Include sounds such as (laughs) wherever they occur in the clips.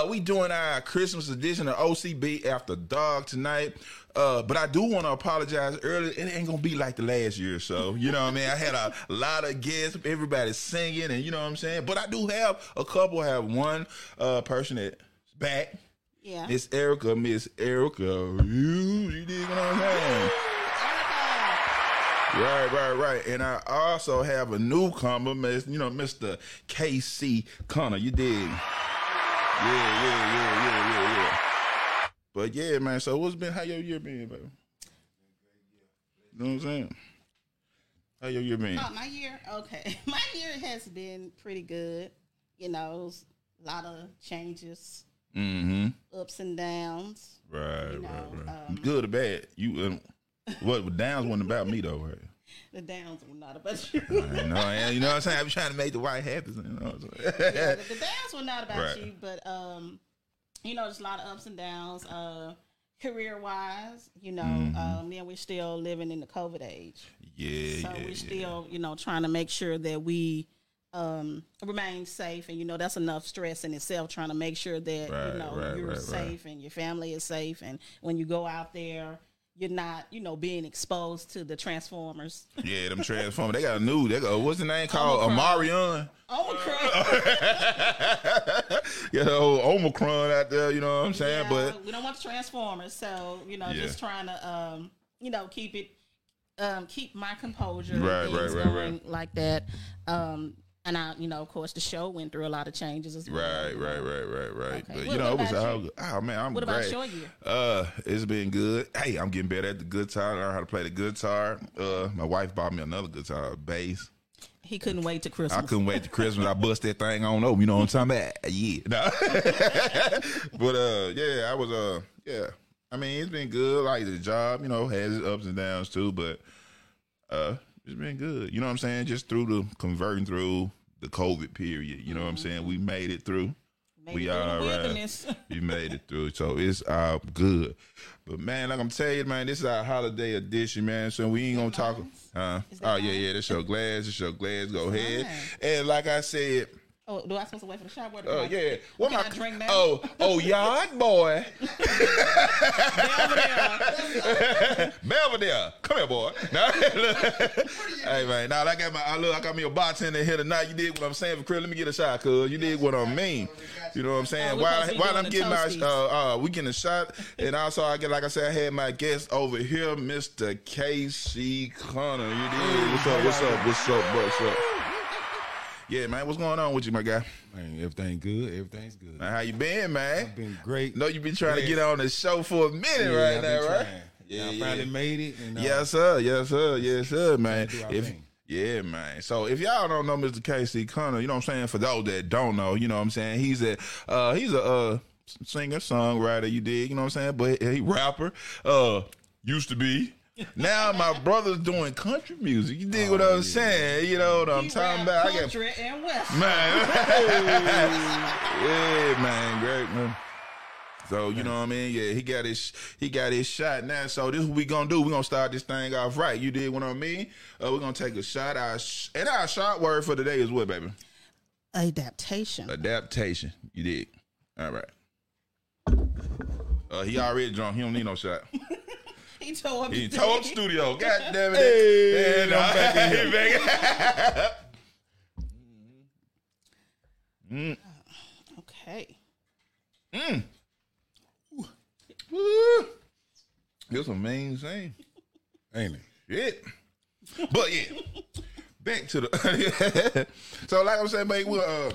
Uh, we doing our Christmas edition of OCB after dark tonight. Uh, but I do want to apologize early. It ain't gonna be like the last year, so you know what I mean. I had a (laughs) lot of guests, everybody singing, and you know what I'm saying. But I do have a couple. I have one uh, person that's back. Yeah. Miss Erica, Miss Erica, you, you dig what I'm saying? Right, right, right. And I also have a newcomer, Miss, you know, Mr. KC Connor. You dig? Yeah, yeah, yeah, yeah, yeah, yeah. But yeah, man. So what's been? How your year been, baby? You know what I'm saying? How your year been? Oh, my year? Okay. (laughs) My year has been pretty good. You know, a lot of changes, Mm-hmm. ups and downs. Right, You know, right, right. um, Good or bad? You um, what? Downs wasn't about me though, right? (laughs) The downs were not about you. I know, you know what I'm saying. I'm trying to make the white happy. You know what I'm saying? yeah, the, the (laughs) downs were not about Right. you, but um, you know, just a lot of ups and downs. Uh, career wise, you know, um, then we're still living in the COVID age, yeah, so yeah, we're yeah. still, you know, trying to make sure that we um remain safe and you know that's enough stress in itself trying to make sure that Right, you know right, you're right. safe and your family is safe and when you go out there you're not you know being exposed to the transformers Yeah, them transformers. They got a new. They got what's the name called? Omicron. Omarion. Omicron. (laughs) Yeah, the old Omicron out there. You know what I'm saying? Yeah, But we don't want the transformers, so you know, Yeah. just trying to um, you know, keep it um keep my composure Right, right, right, right. like that. Um and I, you know, of course, the show went through a lot of changes as well. right, right, right, right, right. Okay. But What- you know, it was all good. Oh man, I'm What about your year? Uh, it's been good. Hey, I'm getting better at the guitar. I learned how to play the guitar. Uh, my wife bought me another guitar, bass. He couldn't wait to Christmas. I couldn't wait to Christmas. I bust that thing on over. You know what I'm talking about? Yeah. No. (laughs) but uh, yeah, I was uh, yeah. I mean, it's been good. Like the job, you know, has its ups and downs too. But uh, it's been good. You know what I'm saying? Just through the converting through the COVID period. You know what I'm saying? We made it through. Made we it all right. You (laughs) made it through. So it's uh good. But man, like I'm telling you, man, this is our holiday edition, man. So we ain't gonna talk. Huh? Oh yeah, yeah. This your glass. This your glass. Go ahead. And like I said, oh, do I supposed to wait for the shot? Oh yeah. What Can my I drink now? Oh, oh, yard boy, there. (laughs) Belvedere. Come here, boy. (laughs) Now, hey man, now I got my, I look, I got me a bartender here tonight. You did what I'm saying for Chris. Let me get a shot, cuz you did what I mean. You know what I'm saying? While supposed to be while I'm getting my, uh, uh, we getting a shot, and also I get, like I said, I had my guest over here, Mr. KC Connor. You did. What's up? What's up? What's up? What's up? Yeah, man. What's going on with you, my guy? Man, everything good. Everything's good. Man, how you been, man? I've been great. know you've been trying to get on the show for a minute Yeah, right I've now, right? trying. Yeah, I yeah. finally made it. And, uh, Yes, sir. Yes, sir. Yes, sir, man. If, thing. yeah, man. So if y'all don't know Mr. KC Connor, you know what I'm saying? For those that don't know, you know what I'm saying? He's a uh he's a uh singer, songwriter, you dig, you know what I'm saying? But he rapper, uh, used to be. Now my brother's doing country music. You dig what I'm saying? You know what I'm He talking rap about? I got country and west. man. (laughs) (laughs) yeah, man, great man. So you know what I mean? Yeah, he got his he got his shot now. So this is what we gonna do. We gonna start this thing off right. You did what I mean? Uh, we're gonna take a shot. Our sh- and our shot word for today is what, baby? Adaptation. Adaptation. You did. All right. Uh, he already drunk. He don't need no shot. (laughs) (laughs) He told him. He told the studio. God damn it. Hey, And I'm back in (laughs) he back. Mm-hmm. Mm. Okay. Mm. Woo. This a main thing. ain't it? Shit. But yeah, back to the. (laughs) so like I'm saying, mate, we uh,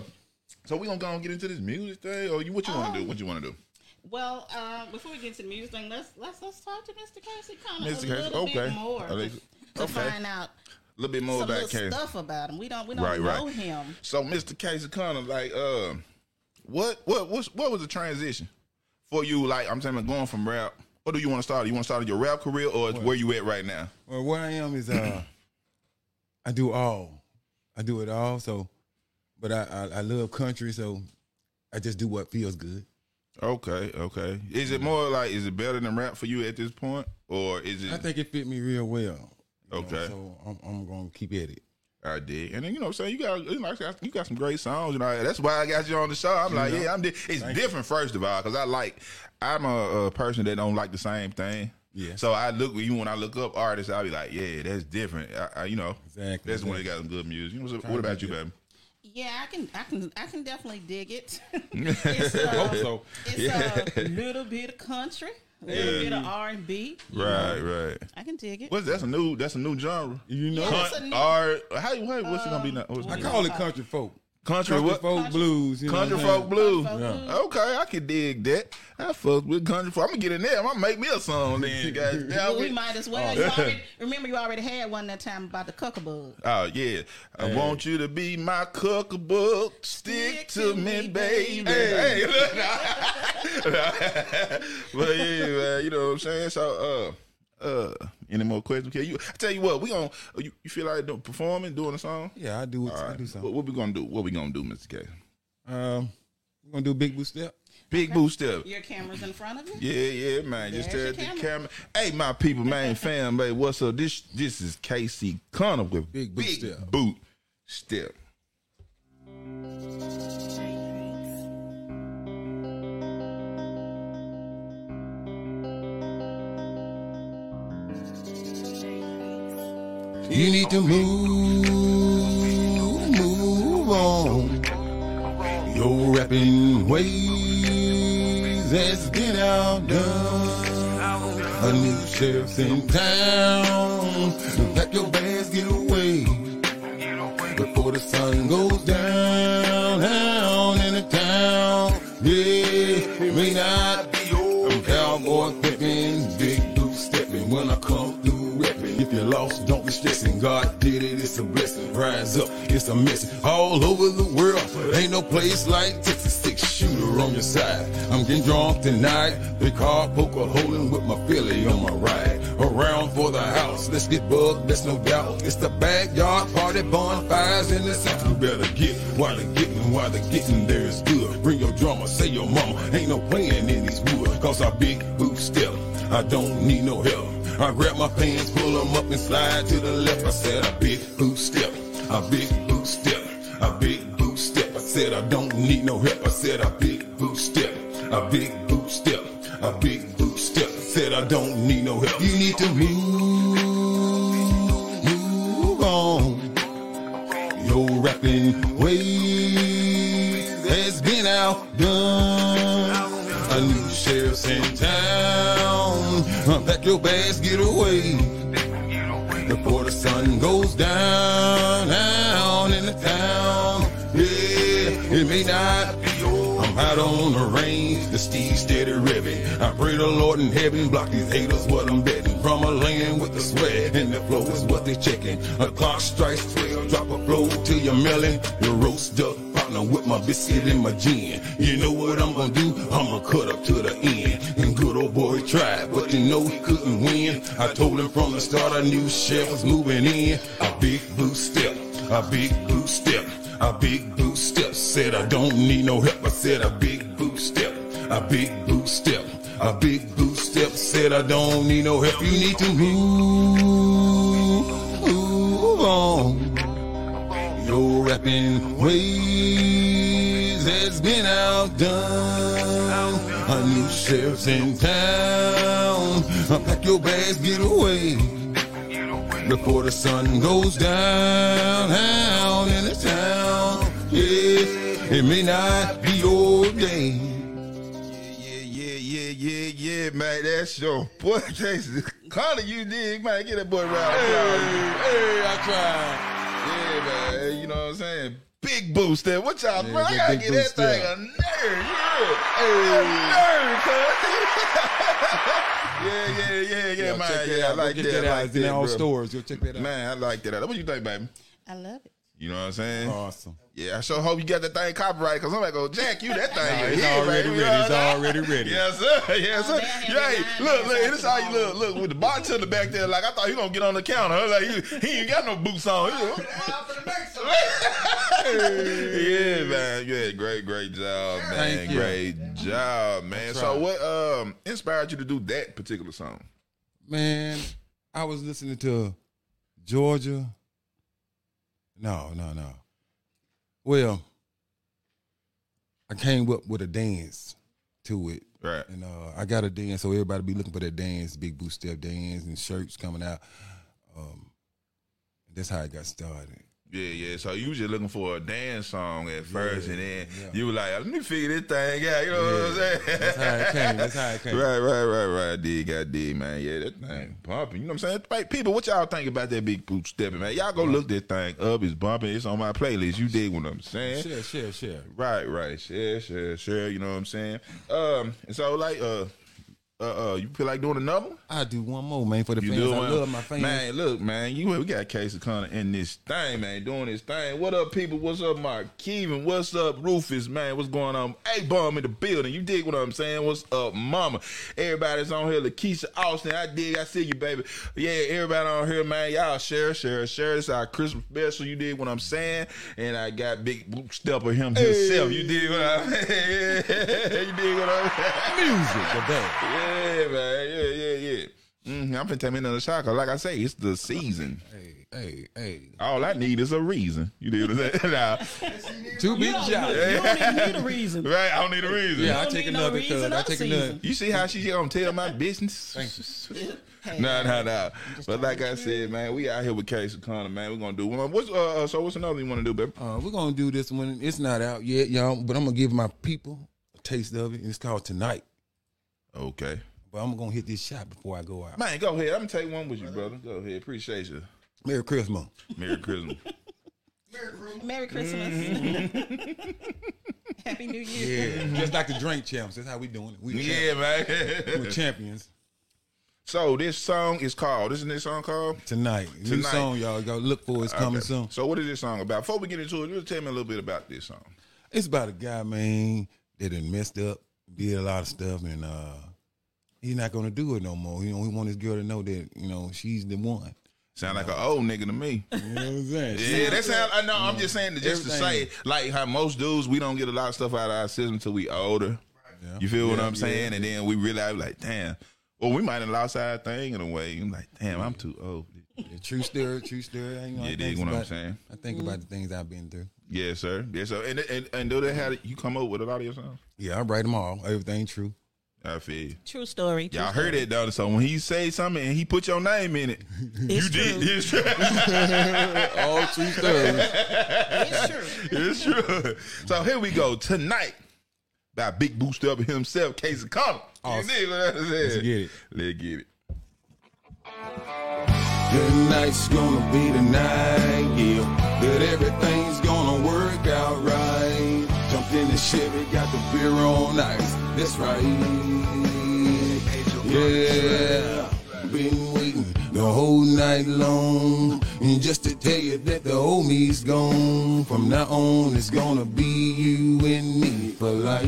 so we gonna go and get into this music thing, or you what you want to do? Um, what you want to do? Well, uh, before we get to the music thing, let's let's let's talk to Mr. Casey Connor Mr. a Casey, little okay. bit more I to, to okay. find out A little bit more some about Casey. stuff about him. We don't we don't Right, right. know him. So Mr. Casey Connor, like, uh, what what what's, what was the transition for you? Like, I'm saying, going from rap. What do you want to start? You want to start your rap career, or where you at right now? Well, where I am is uh, I do all. I do it all. So, but I, I I love country, so I just do what feels good. Okay, okay. Is it more like is it better than rap for you at this point, or is it? I think it fit me real well. you know, Okay. so I'm, I'm gonna keep at it. I did, and then you know, what I'm saying you got you, know, you got some great songs, you know. That's why I got you on the show. I'm like, yeah, I'm. Di- it's different, first of all, because I like. I'm a, a person that don't like the same thing. Yeah. So I look even when I look up artists, I'll be like, yeah, that's different. I, I, you know, Exactly, That's when they exactly. got some good music. You know, so what about you, baby? Yeah, I can, I can, I can definitely dig it. (laughs) (laughs) it's uh, Hope so. it's a little bit of country, a little bit of R and B. Right, right. I can dig it. What's that's a new that's a new genre. You know, Yeah. It's a new- art, how, what, what's it gonna be now? I call it country folk. Country Country what? folk blues. You know Country what I'm folk blues. Yeah. Okay, I can dig that. I fuck with country folk. I'm gonna get in there. I'm gonna make me a song then, you (laughs) guys. Well, we we- might as well. You already, remember, you already had one that time about the cuckabug. Oh yeah, I want you to be my cookbook. Stick to me, baby. Hey, look. (laughs) but yeah, man, you know what I'm saying. So, uh, uh, any more questions? Okay, you. I tell you what, we gonna. You, you feel like do, performing, doing a song? Yeah, I do. All I do What, something. what we gonna do? What we gonna do, Mr. K? Um, we're gonna do a big boot step. Big boo step. Your camera's in front of you. Yeah, yeah, man. Just tell the camera. Hey, my people, man, (laughs) fam, man. what's up? This this is Casey Connor with Big Boot Step. Boot Step. You need to move, move on. Your rapping ways has been outdone. A new sheriff's in town. Pack your bags, get away. You're lost, don't be stressing. God did it, it's a blessing. Rise up, it's a message. All over the world, ain't no place like Texas. Six shooter on your side. I'm getting drunk tonight. Big car poker holding with my Philly on my ride. Around for the house, let's get bugged, that's no doubt. It's the backyard party, bonfires in the south. You better get while they're getting, while they're getting there is good. Bring your drama, say your mama, ain't no playing in these woods. Cause I big boot step, I don't need no help. I grab my pants, pull them up and slide to the left. I said a big boot step, a big boot step, a big boot step. I said I don't need no help. I said a big boot step, a big boot step, a big boot step. I said I don't need no help. You need to move, your bags, get away. Before the sun goes down, down in the town. Yeah, it may not be yours. I'm out on the range, the steed steady revving. I pray the Lord in heaven block these haters what I'm betting. From a land with the sweat and the flow is what they checking. A clock strikes 12, drop a flow till you're melting. Your roast duck partner with my biscuit and my gin. You know what I'm gonna do? I'm gonna cut up to the end. Old boy tried, but you know he couldn't win. I told him from the start I knew Chef was moving in. A big blue step, a big blue step, a big blue step. Said I don't need no help. I said a big blue step, a big blue step, a big blue step. Said I don't need no help. You need to move, move on. Your rapping ways has been outdone. A new sheriff's in town. Pack your bags, get away. Before the sun goes down, down in the town. Yeah, it may not be your day. Yeah, yeah, yeah, yeah, yeah, yeah, man. That's your boy, (laughs) Jason. Connor, you dig, man. Get that boy right. Hey, hey, I tried. Yeah, man. You know what I'm saying? Big boost there. What y'all, Yeah, man? I gotta get that thing there. a nerd. Yeah. A nerd, cuz. (laughs) yeah, yeah, yeah, yeah, Yo, man. Yeah, I out. Go like get that. that I like It's in that, all bro. stores. Go check that out. Man, I like that. What you think, baby? I love it. You know what I'm saying? Awesome. Yeah, I sure hope you got that thing copyright because I'm like, go jack you that thing. Nah, it's Yeah, already baby, you ready. know It's I'm already ready. (laughs) Yes, sir. Yes, Oh, sir. they have Yeah, hey, look, look, this the how you look. Look, with the bartender back there, like I thought he gonna get on the counter. Like he, he ain't got no boots on. He was- (laughs) yeah, man. You Yeah, great, great job, man. Great job, man. So, tried. what um inspired you to do that particular song? Man, I was listening to Georgia No, no, no. Well, I came up with a dance to it. Right. And uh, I got a dance, so everybody be looking for that dance, big boot step dance, and shirts coming out. Um, that's how it got started. Yeah, yeah. So you was just looking for a dance song at first, and then yeah. you were like, "Let me figure this thing out." You know what I'm saying? That's how it came. That's how it came. Right, right, right, right. I did, I did, man. Yeah, that thing bumping. You know what I'm saying? Hey, people, what y'all think about that big boot stepping, man? Y'all go look that thing up. It's bumping. It's on my playlist. You dig what I'm saying? Share, share, share. Right, right. Share, share, share. You know what I'm saying? Um, and so like, uh, uh, uh, you feel like doing another one? I do one more, man, for the You fans. I love my fans. Man, look, man, you we got Casey Connor in this thing, man, doing this thing. What up, people? What's up, Mark Kevin? What's up, Rufus, man? What's going on? A bomb in the building. You dig what I'm saying? What's up, Mama? Everybody's on here. Lakeisha Austin, I dig. I see you, baby. Yeah, everybody on here, man. Y'all share, share, share. This our Christmas special. You dig what I'm saying? And I got Big Boot Stepper him himself. You dig what I'm (laughs) You dig what I'm Music today. Yeah, man. Yeah, yeah, yeah. Mm, I'm finna take me another shot. 'cause like I say, it's the season. Hey, hey, hey. All I need is a reason. You know what I'm saying? (laughs) Nah. Two big You don't, shots. you don't even need a reason. (laughs) right? I don't need a reason. Yeah, I don't take need no another cut. I or take season. another. You see how she gonna tell my business? Thank you. Hey, (laughs) Nah, nah, nah. But like I said, man, we out here with Casey Connor, man. We're gonna do one. What's uh, uh, so? What's another you want to do, baby? Uh, we're gonna do this one. It's not out yet, y'all, but I'm gonna give my people a taste of it. It's called Tonight. Okay, But I'm gonna hit this shot before I go out. man, go ahead. I'm gonna take one with you, brother. Go ahead. Appreciate you. Merry Christmas. Merry Christmas. (laughs) Merry Christmas. Mm-hmm. (laughs) Happy New Year. Yeah, just like the drink champs. That's how we doing it. We yeah, man. we're champions so this song is called. Isn't this song called? tonight. New Tonight. song, y'all. Go look for. it. It's coming Okay. soon. So what is this song about? Before we get into it, just tell me a little bit about this song. It's about a guy, man, that done messed up, did a lot of stuff, and uh he's not gonna do it no more. You know, he want his girl to know that you know she's the one. Sound like an old nigga to me. You know what I'm saying? (laughs) Yeah, that's sound. I know. I'm just saying that just to say, like how most dudes, we don't get a lot of stuff out of our system until we older. Yeah. You feel what I'm saying? yeah. And then we realize, like, damn. Well, we might have lost our thing in a way. I'm like, damn, I'm too old. Yeah, true story, true story. You know, Yeah, dig what I'm saying. I think about the things I've been through. Yes, sir. Yes, sir. And and and do they have you come up with a lot of your songs? Yeah, I write them all. Everything true. I feel you. True story. True Y'all story. heard it, though. So when he say something and he put your name in it, (laughs) you It's did. It's true. (laughs) all true stories. It's true. it's true. So here we go tonight. By Big Booster up himself, Casey Connor. Awesome. You dig what I'm saying? Let's get it. Let's get it. Tonight's gonna be the night, yeah. That everything's the Chevy, got the beer on ice. That's right. Yeah. Been waiting the whole night long. And just to tell you that the me's gone. From now on, it's gonna be you and me for life.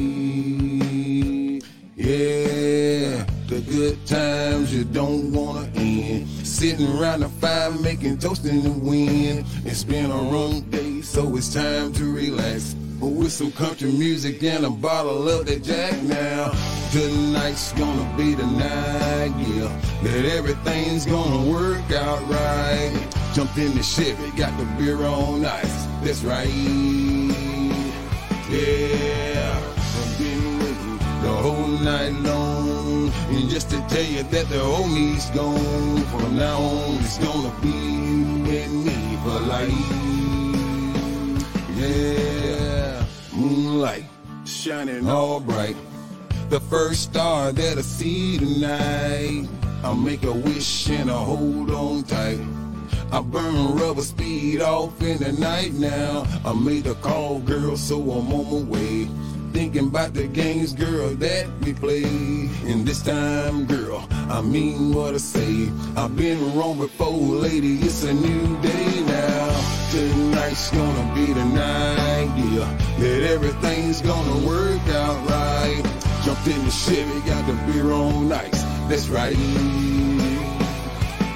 Yeah, the good times you don't wanna end. Sitting around the fire making toast in the wind. It's been a long day, so it's time to relax. But with some country music and a bottle of that Jack now. Tonight's gonna be the night, yeah. That everything's gonna work out right. Jumped in the Chevy, got the beer on ice. That's right. Yeah, I've been waiting the whole night long. And just to tell you that the me's gone. From now on, it's gonna be you and me for life. Yeah, moonlight shining all bright. The first star that I see tonight. I'll make a wish and I'll hold on tight. I burn rubber speed off in the night now. I made a call, girl, so I'm on my way. Thinking about the games, girl, that we play. And this time, girl, I mean what I say. I've been wrong before, lady, it's a new day now. Tonight's gonna be the night, yeah. That everything's gonna work out right. Jumped in the Chevy, got the beer on ice. That's right.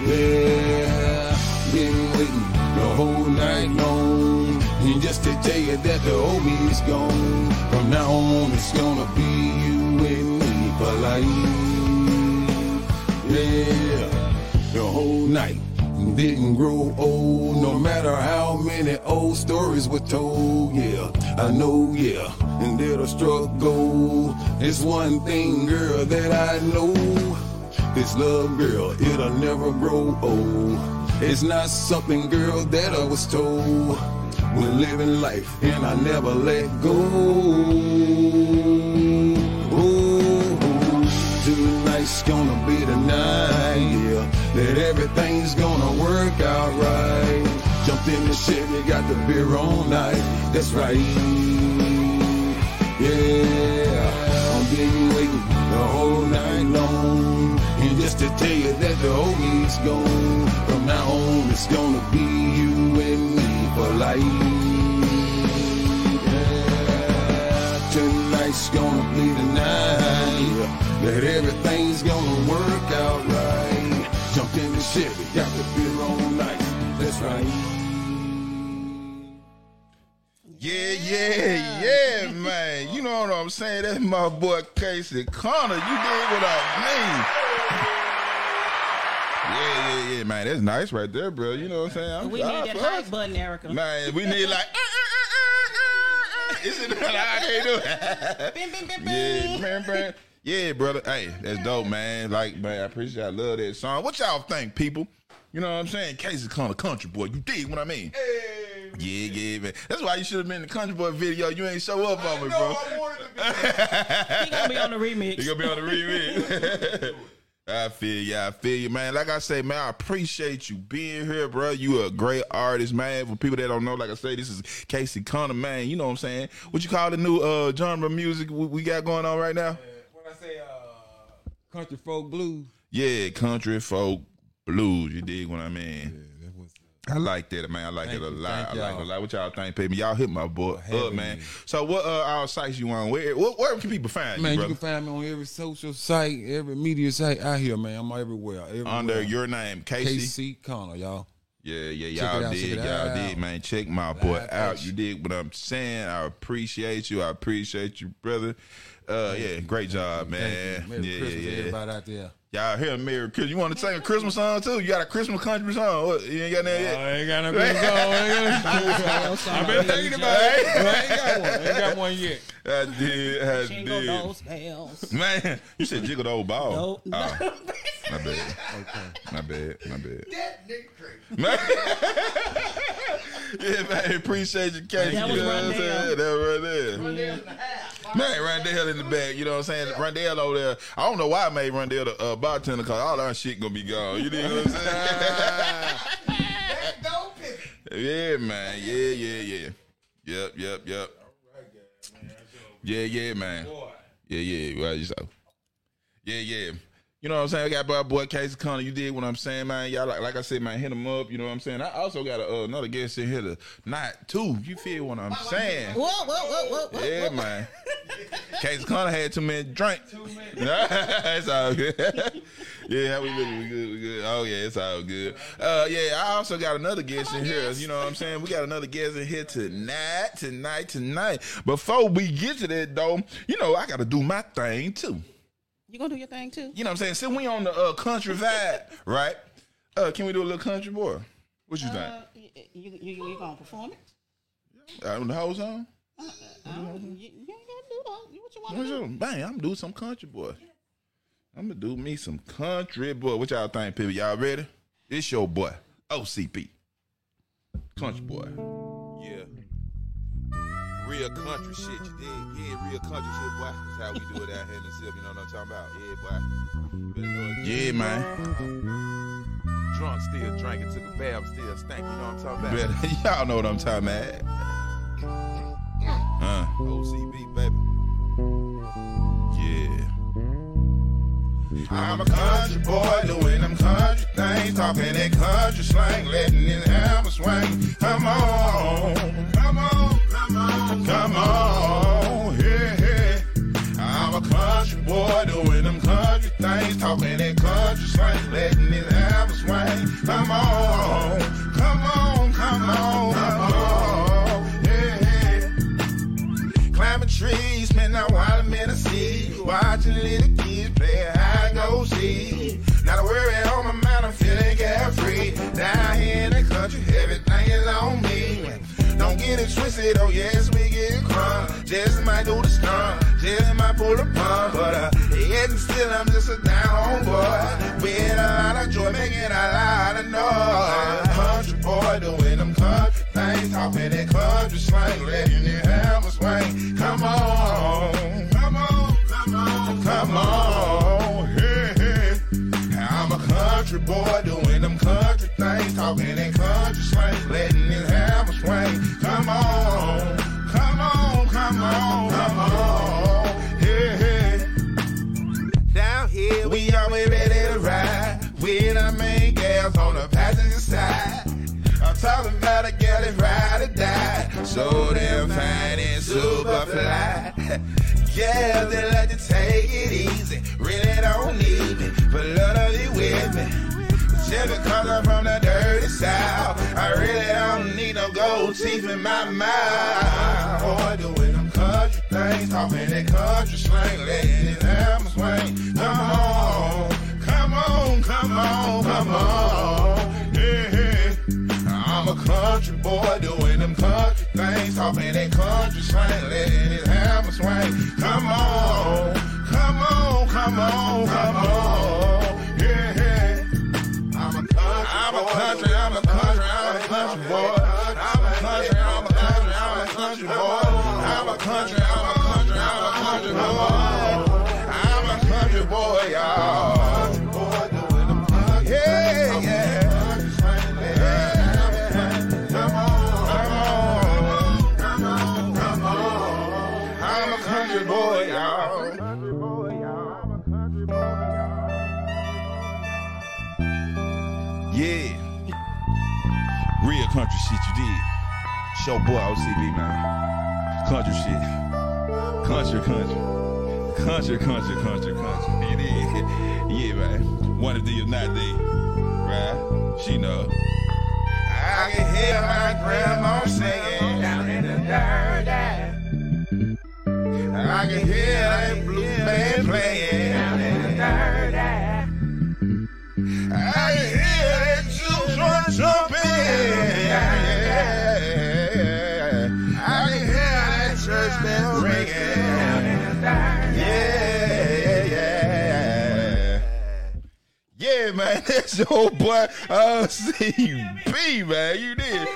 Yeah, been waiting the whole night long. And just to tell you that the old me's gone. From now on, it's gonna be you and me for life. Yeah, the whole night. Didn't grow old. No matter how many old stories were told, yeah, I know, yeah, and that'll struggle. It's one thing, girl, that I know. This love, girl, it'll never grow old. It's not something, girl, that I was told. We're living life, and I never let go. Oh, tonight's gonna be the night, yeah. That everything's gonna work out right. Jumped in the Chevy, got the beer all night. That's right. Yeah, I've been waiting the whole night long. And just to tell you that the old me's gone. From now on, it's gonna be you and me for life. Tonight's gonna be the night. That everything's gonna work out right. Jumped in the Chevy, got the beer all night. That's right. Yeah, yeah, yeah, man. You know what I'm saying? That's my boy Casey Connor. You did what I mean. Yeah, yeah, yeah, man. That's nice right there, bro. You know what I'm saying? I'm, We I- need that fuck. hype button, Erica. Man, we need like. uh, Isn't that how they do it? Bing, bing, bing, Yeah, bing. man, man. Yeah, brother. Hey, that's dope, man. Like, man, I appreciate I love that song. What y'all think, people? You know what I'm saying? Casey Connor, country boy. You dig what I mean? Yeah, yeah, man. That's why you should have been in the country boy video. You ain't show up on me, bro. (laughs) He gonna be on the remix. You gonna be on the remix. (laughs) I feel you. I feel you, man. Like I say, man, I appreciate you being here, bro. You a great artist, man. For people that don't know, like I say, this is Casey Connor, man. You know what I'm saying? What you call the new uh genre of music we, we got going on right now? When I say uh, country folk blues, Yeah, country folk blues. You dig what I mean? Yeah, that was I like that, man. I like Thank it a you, lot. I like it a lot. What y'all think, baby? Y'all hit my boy hell up, man. yeah. So what uh our sites you on? Where where, where can people find man. you, Man, You can find me on every social site, every media site out here, man. I'm everywhere. everywhere. Under your name, Casey. KC Connor, y'all. Yeah, yeah, y'all it out, dig, check it y'all out. dig, man. Check my boy out. You dig what I'm saying? I appreciate you. I appreciate you, brother. Uh, yeah, great job, man. Thank you. Merry yeah, Christmas, yeah, yeah. everybody out there. Y'all hear Merry Christmas? You want to sing a Christmas song too? You got a Christmas country song? What? You ain't got that yet? I ain't got no good song. I've been thinking about it. I ain't got one. I ain't got one yet. I did. I Jingle did. those bells. Man, you said jiggle the old ball. No, Oh, no. my bad. (laughs) My bad. My bad. That nigga crazy. (laughs) Man. yeah, man. Appreciate you, Casey. That you was know what I'm saying? That right there. One day and a half. Man, Rondell in the back, you know what I'm saying? Rondell over there. I don't know why I made Rondell the uh, bartender because all our shit gonna be gone. You know what I'm saying? That don't yeah, man. Yeah, yeah, yeah. Yep, yep, yep. Yeah, yeah, man. Yeah, yeah. Right, so. Yeah, yeah. You know what I'm saying? I got my boy Casey Connor. You did what I'm saying, man. Y'all like, like I said, man, hit him up. You know what I'm saying? I also got a, uh, another guest in here tonight too. You feel what I'm saying? Whoa, whoa, whoa, whoa, whoa. Yeah, man. (laughs) Casey Connor had too many drinks. Too many. (laughs) it's all good. (laughs) yeah, how we looking? We good. We good. Oh yeah, it's all good. Uh, yeah, I also got another guest in here. You know what I'm saying? We got another guest in here tonight, tonight, tonight. Before we get to that though, you know I got to do my thing too. You gonna do your thing too? You know what I'm saying? Since we on the uh, country vibe, (laughs) right? Uh, can we do a little country boy? What you think? Uh, you, you, you, you gonna perform it? Uh, the whole song? Uh, you, you ain't gotta do that. You- What you want What to do? you- Bang, I'm doing some country boy. I'm gonna do me some country boy. What y'all think, people? Y'all ready? It's your boy, OCB. Country boy. Real country shit, you dig? Yeah, real country shit, boy. That's how we do it out here in the city, you know what I'm talking about? Yeah, boy. You better know it. Yeah, man. Drunk, still drinking, took a bath, still stank, you know what I'm talking about? (laughs) Y'all know what I'm talking about. (laughs) Uh, OCB, baby. Yeah. I'm a country boy doing them country things, talking that country slang, letting it have a swing. Come on, come on, come on, yeah, yeah. I'm a country boy doing them country things, talking that country slang, letting it have a swing. Come on, come on, come on, come on, yeah, yeah. Climbing trees, spend a while in Tennessee. Watching little kids play hide and go seek. Not a worry on my mind, I'm feeling carefree. Down here in the country, everything is on me. Don't get it twisted, oh yes, we get crunk. Just might do the stunt, just might pull the pump. But uh, yet still, I'm just a down boy. With a lot of joy, making a lot of noise. Country boy doing them country things, talking that country slang, letting it hammer swing. Come on, come on, come on, come on. Hey, hey. I'm a country boy doing them country things, talking in country slang, letting it hammer. Come on, come on, come on, come on. Hey, hey. Down here, we always ready to ride. With our main gals on the passenger side. I'm talking about a girl that ride or die. So damn fine and super fly. Yeah, they like to take it easy. Really don't need me, but love to be with me. Just because I'm from the dirty south, I really don't need no gold teeth in my mouth. Boy, doing them country things, talking that country slang, letting it hammer swing. Come on, come on, come on, come on. Yeah. I'm a country boy doing them country things, talking that country slang, letting it hammer swing. Come on, come on, come on, come on. Country, I'm a country, I'm a country boy. Show boy OCB, man. Country shit. Country, country. Country, country, country, country. It is. (laughs) Yeah, man. One of these not they. Right? She know. I can hear my grandma singing that's your boy uh, (laughs) OCB, man. You did.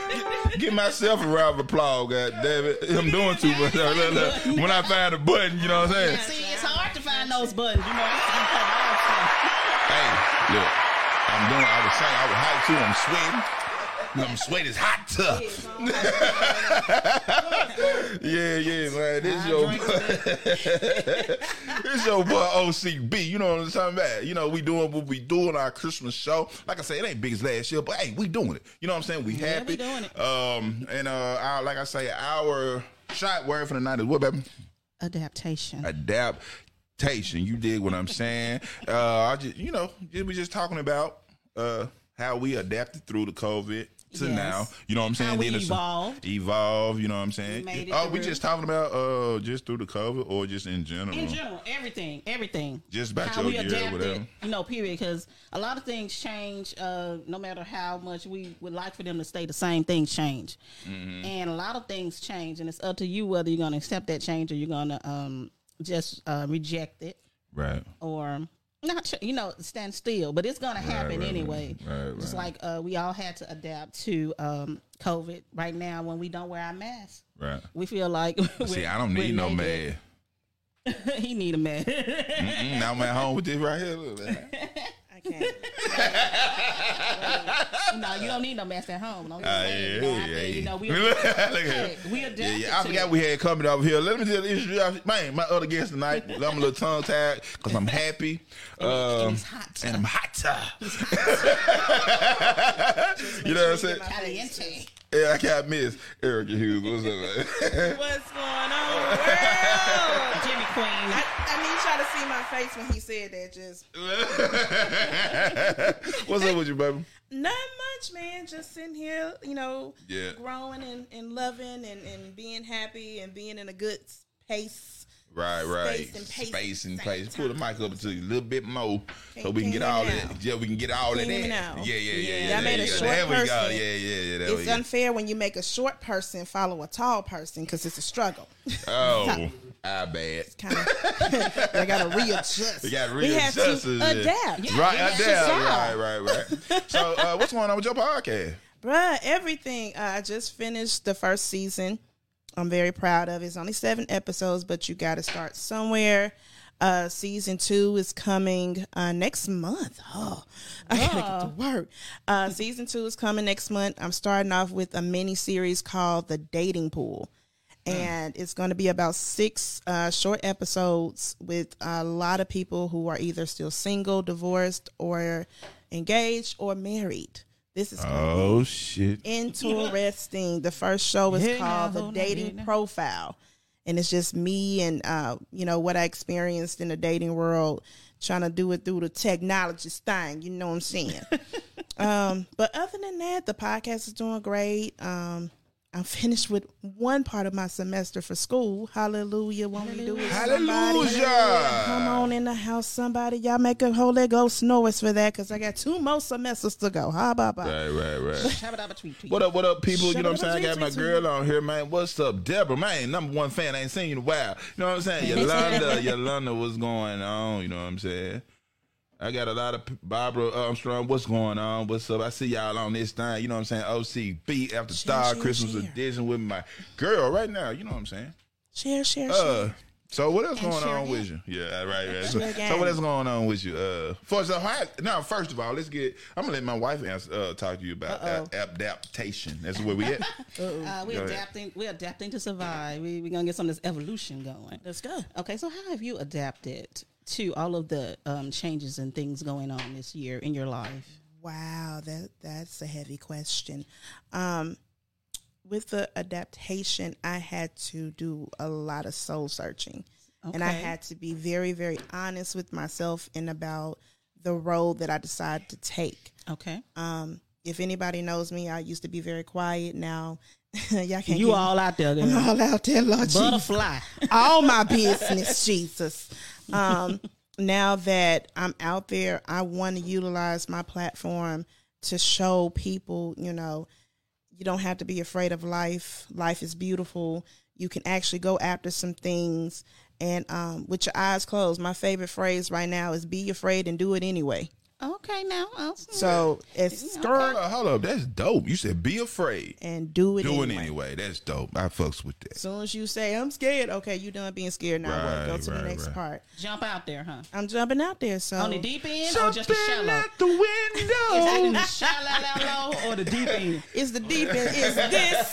Give myself a round of applause, God damn it. I'm doing too much. When I find a button, you know what I'm saying? See, it's hard to find those buttons. You know, I used to Hey, look, I'm doing. I was saying I was hot too. I'm sweating. I'm sweating. It's hot tough. Yeah, yeah, man. This your (laughs) this your boy OCB. You know what I'm talking about? You know we doing what we doing our Christmas show. Like I said, it ain't big as last year, but hey, we doing it. You know what I'm saying? We happy. we doing it. Um, and uh, our, like I say, our shot word for the night is what, baby? adaptation. adaptation. You dig what I'm saying? Uh, I just, you know, we just talking about uh, how we adapted through the COVID to Yes. now. You know what I'm saying? How we Then it's- evolved. Evolve. You know what I'm saying? It Oh, we just talking about uh, just through the cover or just in general? in general, everything, everything. Just about how your we adapted, whatever. you know, period. Because a lot of things change. Uh, no matter how much we would like for them to stay the same, things change, Mm-hmm. and a lot of things change, and it's up to you whether you're going to accept that change or you're going to um, just uh, reject it Right. or not. You know, stand still. But it's to happen right, anyway. right, right, Just like uh, we all had to adapt to um, COVID. Right now, when we don't wear our mask, Right. we feel like (laughs) See, I don't need no man. (laughs) he need a now I'm at home with this right here. (laughs) Look, man. I can't. (laughs) (laughs) no, you don't need no mask at home. No, Ah, yeah, you yeah, yeah. You know, we (laughs) Look at okay, it. we Yeah, adapted yeah. I forgot it. we had company over here. Let me just introduce man, my other guest tonight. I'm a little tongue tied because I'm happy. Um, it's hot. And I'm hot. you know what I'm saying? Caliente. Yeah, I can't miss Erica Hughes. What's up, man? What's going on, world? Jimmy Queen. I, see my face when he said that. Just (laughs) What's up with you, baby? not much, man. Just sitting here, you know, Yeah. growing and, and loving and, and being happy and being in a good pace Right, right. Space and pace Space and pace. Pull the mic up to you a little bit more so we can get all that. Yeah, we can get all of that. hear me now? Yeah, yeah, yeah, yeah. Y'all made there a short There we go. person. Yeah, yeah, yeah. It's unfair when you make a short person follow a tall person because it's a struggle. Oh, (laughs) I bad. Kind of, they got to readjust. We got We have to adapt. Yeah, Right, adapt. Right, right, right. So, uh, what's going on with your podcast? (laughs) Bruh, everything. Uh, I just finished the first season. I'm very proud of. It's only seven episodes, but you got to start somewhere. Uh, season two is coming uh, next month. Oh, (laughs) I gotta get to work. Uh, season two is coming next month. I'm starting off with a mini series called The Dating Pool. And it's going to be about six uh, short episodes with a lot of people who are either still single, divorced, or engaged, or married. This is Oh shit! interesting. The first show is Hey, now, called The Dating hey, now. Profile. And it's just me and uh, you know, what I experienced in the dating world, trying to do it through the technologist thing, you know what I'm saying? (laughs) um, but other than that, the podcast is doing great. Um, I'm finished with one part of my semester for school. Hallelujah. Won't we do it? Hallelujah! Come on in the house, somebody. Y'all make a Holy Ghost noise for that because I got two more semesters to go. How about that? Right, right, right. Shabba-dabba-tweet-tweet. What up, what up, people? Shut you know what I'm saying? I got my tweet, tweet, girl on here, man. What's up, Deborah? Man, number one fan. I ain't seen you in a while. You know what I'm saying? Yolanda, Yolanda, what's going on? You know what I'm saying? I got a lot of p- Barbara Armstrong. What's going on? What's up? I see y'all on this thing. You know what I'm saying? OCB after Star share, Christmas share. edition with my girl right now. You know what I'm saying? Share, share, share. Uh, so what else And going on again. with you? Yeah, right, right. So, so what else going on with you? Uh, for so how, now, first of all, let's get. I'm gonna let my wife answer, uh, talk to you about Uh-oh. a- adaptation. That's where we at. (laughs) Uh, we're adapting. We're adapting to survive. We, we're gonna get some of this evolution going. Let's go. Okay, so how have you adapted to all of the um, changes and things going on this year in your life? Wow, that that's a heavy question. Um, with the adaptation, I had to do a lot of soul searching, and I had to be very, very honest with myself and about the road that I decided to take. Okay, Um, if anybody knows me, I used to be very quiet. Now, (laughs) y'all can't. you all out there, I'm all out there, Lord Jesus. butterfly. (laughs) all my business, Jesus. Um, now that I'm out there, I want to utilize my platform to show people, you know, you don't have to be afraid of life. Life is beautiful. You can actually go after some things and um, with your eyes closed. My favorite phrase right now is be afraid and do it anyway. Okay, now awesome. So it's Hold skirt up, hold up. That's dope. You said be afraid. and do it Do it anyway. anyway. That's dope. I fucks with that. As soon as you say, I'm scared, okay, you done being scared now. what? Go Right, to the next right. part. jump out there, huh? I'm jumping out there. So On the deep end or just the Jumping shallow? out the (laughs) Is that in window. the shallow or the deep end? (laughs) It's the deep end. Is this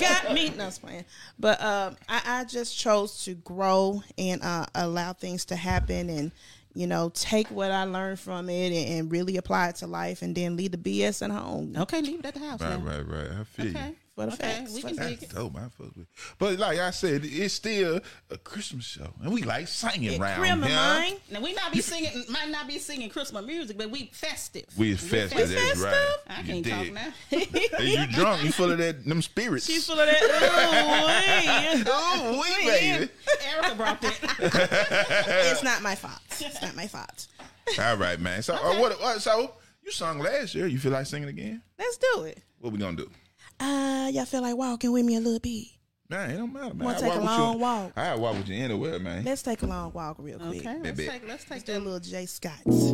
got me? No, I'm playing. But um, I, I just chose to grow and uh, allow things to happen, and you know, take what I learned from it and, and really apply it to life, and then leave the BS at home. Okay, leave it at the house. Right, now. right, right. I feel Okay. You. For the okay, facts, we can the dig That's it. dope. I fuck with. But like I said, it's still a Christmas show, and we like singing It around criminal, here. mine. Now we not be singing, might not be singing Christmas music, but we festive. We festive. That's right. I You can't talk now. (laughs) Hey, you drunk? You full of that? Them spirits? She's full of that. (laughs) oh, we baby. Erica brought that. (laughs) it's not my fault. It's not my fault. All right, man. So uh, what? Uh, so you sung last year. You feel like singing again? Let's do it. What we gonna do? Uh, y'all feel like walking with me a little bit? Man, it don't matter, man. Wanna I take a long you. walk? I walk with you anywhere, man. Let's take a long walk real quick. Okay, let's Baby. take let's take Let's do a that. little Jill Scott's.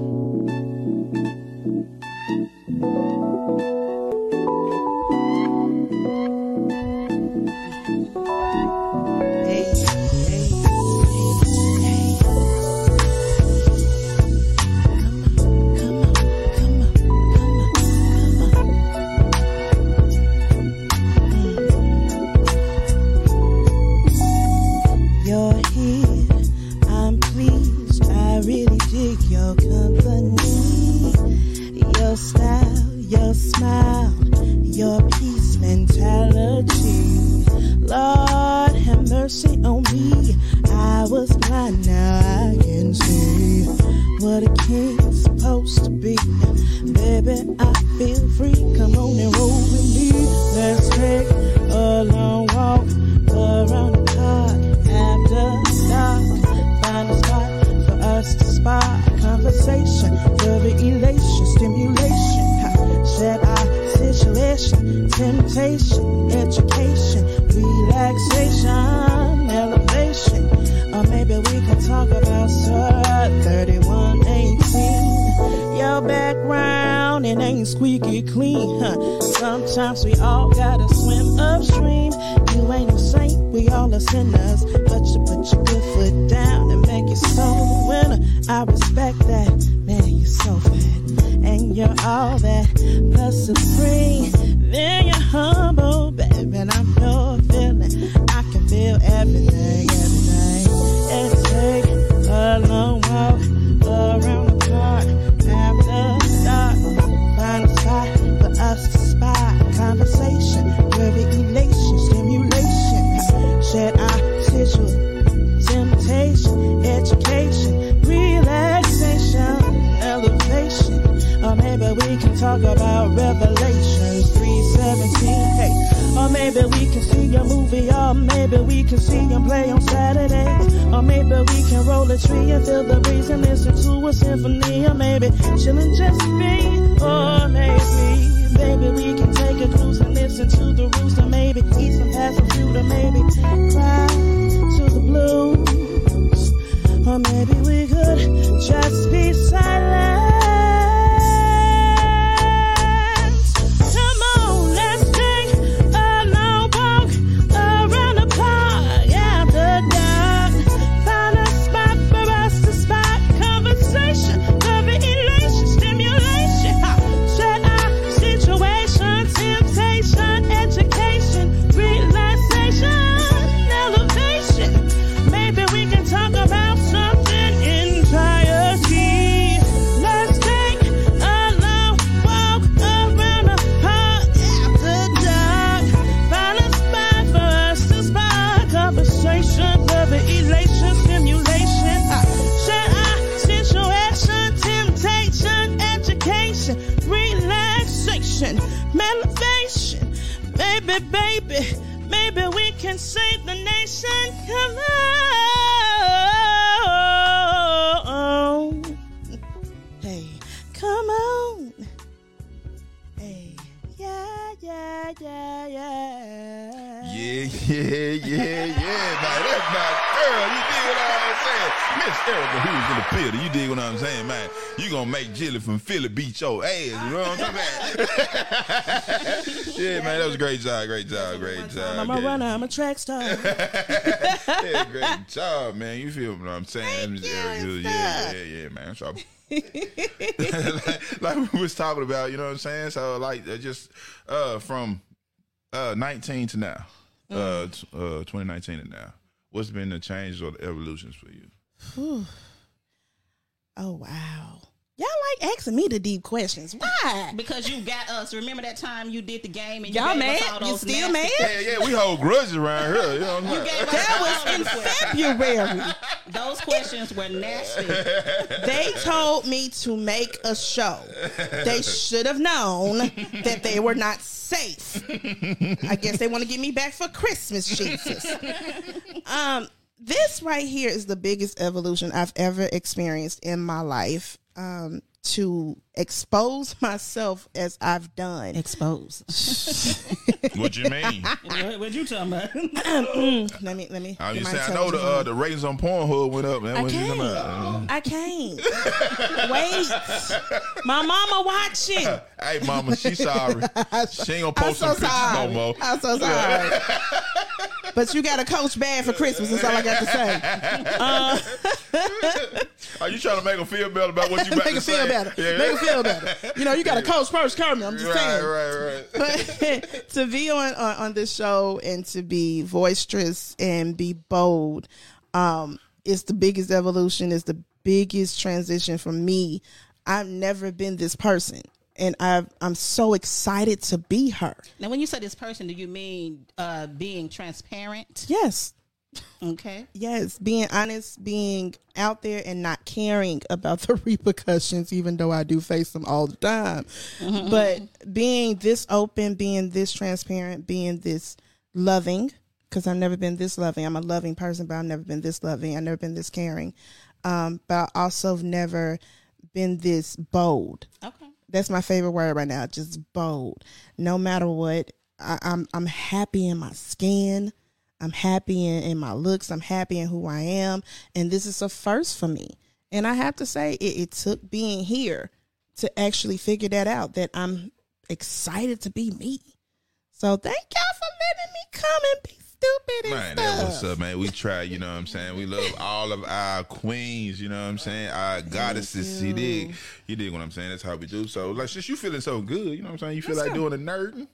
Your company. Your style, your smile, your peace mentality. Lord, have mercy on me. I was blind, now I can see what a king's temptation, education, relaxation, elevation. Or maybe we can talk about Surah 3118. Your background, it ain't squeaky clean. Huh. Sometimes we all gotta swim upstream. You ain't saint, we all are sinners. But you put your good foot down and make winner. I respect that. Man, you're so fat. And you're all that supreme. Can see him play on Saturday. Or maybe we can roll a tree and feel the breeze and listen to a symphony. Or maybe chillin' just me. Or maybe, maybe we can take a cruise and listen to the rooster. Maybe eat some passion or maybe cry to the blues. Or maybe we could just be yeah, man, that was a great job, great job, great job. I'm a yeah. runner, I'm a track star. (laughs) yeah, great job, man. You feel what I'm saying? Thank you, Erica, yeah, yeah, yeah, man. So, like, (laughs) like we was talking about, you know what I'm saying? So, like, uh, just uh, from uh, 19 to now, uh, Mm. t- uh, 2019 to now, what's been the changes or the evolutions for you? oh wow. Y'all like asking me the deep questions. Why? Because you got us. Remember that time you did the game and you Y'all gave mad? us all You those still nasty- mad? Yeah, yeah, we hold grudges around here. You know what I'm You gave us That was in. February. Those questions were nasty. They told me to make a show. They should have known that they were not safe. I guess they want to get me back for Christmas, Jesus. Um, this right here is the biggest evolution I've ever experienced in my life. Um, to expose myself as I've done. Expose. (laughs) What you mean? what, what you talking about? (clears throat) Let me let me. I get was saying, I know the uh, the ratings on Pornhub went up, man. I What can't. about? I can't. (laughs) Wait. My mama watching. (laughs) Hey, mama, she sorry. She ain't gonna I'm post so some pictures sorry. no more. I'm so sorry. but you got a coach bad for Christmas. That's all I got to say. Are you trying to make them feel better about what you about Make to it feel say? better. Yeah. Make it feel better. You know, you got a coach first, Kermit. I'm just Right, saying. right, right. But (laughs) to be on, on on this show and to be boisterous and be bold, um, it's the biggest evolution. It's the biggest transition for me. I've never been this person, and I've, I'm so excited to be her. now, when you say this person, do you mean uh, being transparent? Yes, Okay. yes, being honest, being out there, and not caring about (laughs) the repercussions, even though I do face them all the time. But being this open, being this transparent, being this loving, because I've never been this loving. I'm a loving person, but I've never been this loving. I've never been this caring. Um, but I also have never been this bold. Okay. That's my favorite word right now. Just bold. No matter what, I, I'm I'm happy in my skin. I'm happy in, in my looks. I'm happy in who I am, and this is a first for me. And I have to say, it, it took being here to actually figure that out. That I'm excited to be me. So thank y'all for letting me come and be stupid and Man, stuff. that what's up, man. We try, you know what I'm saying? We love all of our queens, you know what I'm saying? Our goddesses. You dig? You dig what I'm saying? That's how we do. So, like, since you feeling so good, you know what I'm saying? You feel like doing a nerding?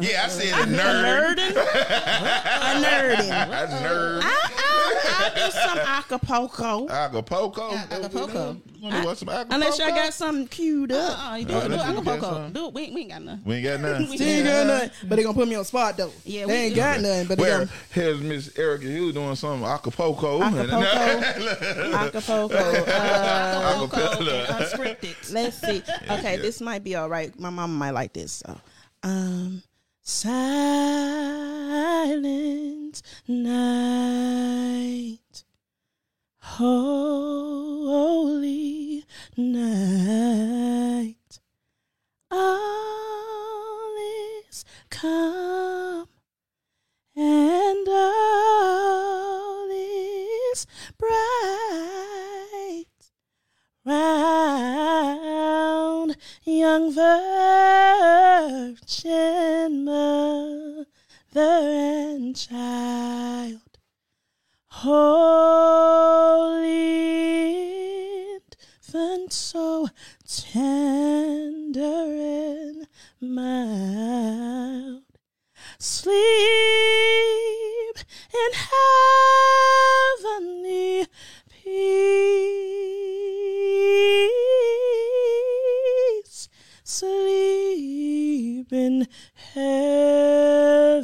Yeah, I said a (laughs) a nerd. nerding, a nerding. A nerd. I, I, I do some Acapulco. Acapulco. Acapulco. You wanna watch some Acapulco? Unless y'all got something queued up. Uh, you do Uh, it. Do do it. Acapulco. Do it. We, ain't- we ain't got none. We ain't got (laughs) none. We ain't got nothing, but they gonna put me on spot though. Yeah, they we- ain't got nothing, but Where gonna here's Miss Erica Hughes doing some Acapulco. Acapulco, (laughs) Acapulco. Uh, Acapulco and unscripted. let's see. Okay, yeah. this might be all right. My mama might like this. So, um, silent night, holy night, all is calm and all is bright. Round young virgin mother and child. Holy infant, so tender and mild. Sleep in heavenly peace. Sleep in heavenly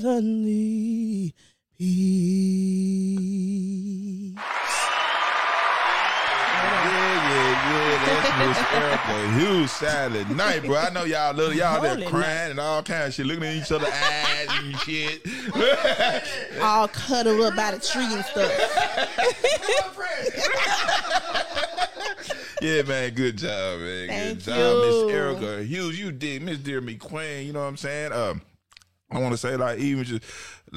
peace. Yeah, yeah, yeah. That's (laughs) Miss Erica Hughes Silent Night, bro. I know y'all little y'all there Holy crying and all kinds of shit, looking at each other's eyes and shit. All cuddled up by the tree and stuff. (laughs) (laughs) Yeah, man, good job, man. Thank good job. Miss Erica Hughes. You did, Miss Dear Me Queen. You know what I'm saying? Um, I want to say like even just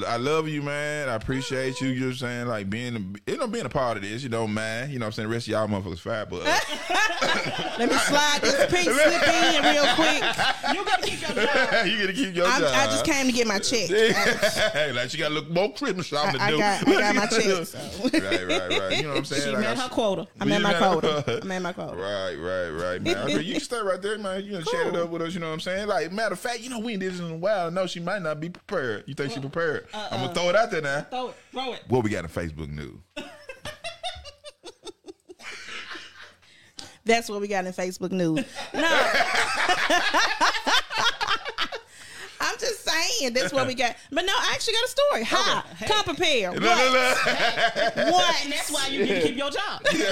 I love you, man. I appreciate you. You know what I'm saying? Like being you know being a part of this. You don't mind. You know what I'm saying? The rest of y'all motherfuckers fat, but (laughs) Let me slide this pink slip in real quick. You gotta keep your job. (laughs) you gotta keep your I'm, job. I just came to get my check. (laughs) Hey, like you gotta look more Christmas shopping I, I to do. got, I got my check. (laughs) So. right, right, right. You know what I'm saying? She Like, met I- her quota. I'm at my quota. I'm at my quota. Right, right, right, man. I mean, you can stay right there, man. You know, chat it up with us. You know what I'm saying? Like, matter of fact, you know, we ain't did this in a while. No, she might not be prepared. You think she prepared? Uh, I'm gonna uh, throw it out there now. Throw it. Throw it. What we got in Facebook news? That's what we got in Facebook news. No. (laughs) I'm just saying that's what we got. But no, I actually got a story. Hi, Hey. come prepared. Look, What? look, look. What? And that's why you need to keep your job. (laughs) Everybody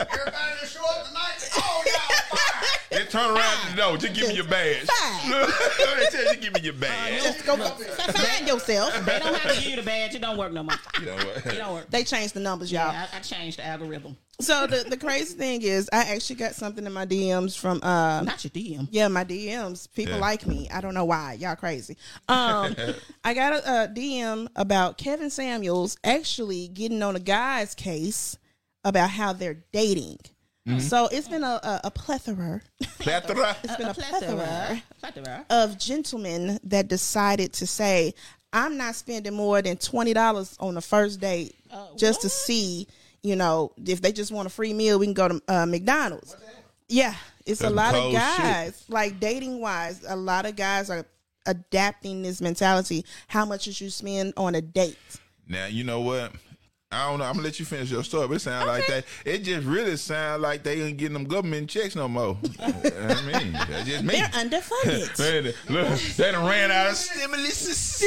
that show up tonight, oh, y'all fine. Then turn around the door. Just give me your badge. Fine. (laughs) they tell you, give me your badge. Uh, just go find yourself. They don't have to give you the badge. It don't work no more. You know what? It don't work. They changed the numbers, y'all. Yeah, I, I changed the algorithm. So the, the crazy thing is, I actually got something in my DMs from uh, Not your DM. yeah, my DMs. People Yeah. like me. I don't know why. Y'all crazy. Um, (laughs) I got a, a DM about Kevin Samuels actually getting on a guy's case about how they're dating. So it's been a, a, a plethora. Plethora. (laughs) It's been a, plethora. plethora Plethora. of gentlemen that decided to say, I'm not spending more than twenty dollars on the first date just to see, you know, if they just want a free meal, we can go to uh, McDonald's. Yeah, it's a lot of cold shit. guys, like dating wise, a lot of guys are adapting this mentality. How much should you spend on a date? Now you know what? I don't know. I'm gonna let you finish your story. But it sound like that. It just really sound like they ain't getting them government checks no more. (laughs) I mean, that's just me. They're underfunded. (laughs) Look, they done ran out of (laughs) stimulus.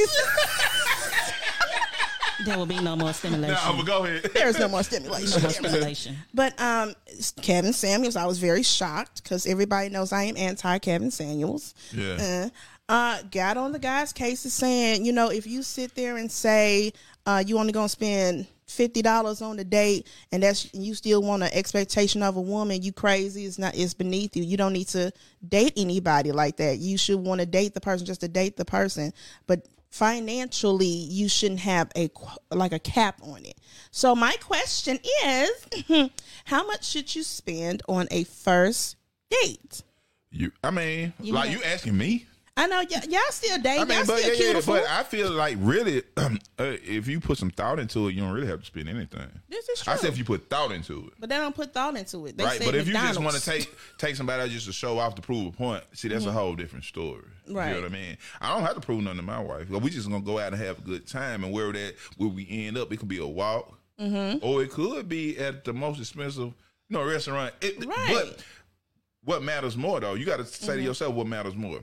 There will be no more stimulation. nah, but go ahead. There's no more no stimulation. more stimulation. But um, Kevin Samuels, I was very shocked because everybody knows I am anti Kevin Samuels. Yeah. Uh, uh, got on the guy's case is saying, you know, if you sit there and say uh, you only gonna spend fifty dollars on the date, and that's you still want an expectation of a woman, you crazy. It's not. It's beneath you. You don't need to date anybody like that. You should want to date the person just to date the person, but financially you shouldn't have a like a cap on it. So my question is, (laughs) how much should you spend on a first date? You, I mean, You like you asking me? I know y- y'all still date, I mean, y'all but still yeah, yeah, but I feel like really, (clears throat) uh, if you put some thought into it, you don't really have to spend anything. this is true. I said if you put thought into it. but they don't put thought into it. They right, but if you just want to take take somebody out just to show off to prove a point, see that's a whole different story. Mm-hmm. Right. You know what I mean? I don't have to prove nothing to my wife. We just gonna go out and have a good time, and where that where we end up, it could be a walk, Mm-hmm. or it could be at the most expensive, you know, restaurant. It, Right. But what matters more though? You got to say to yourself what matters more.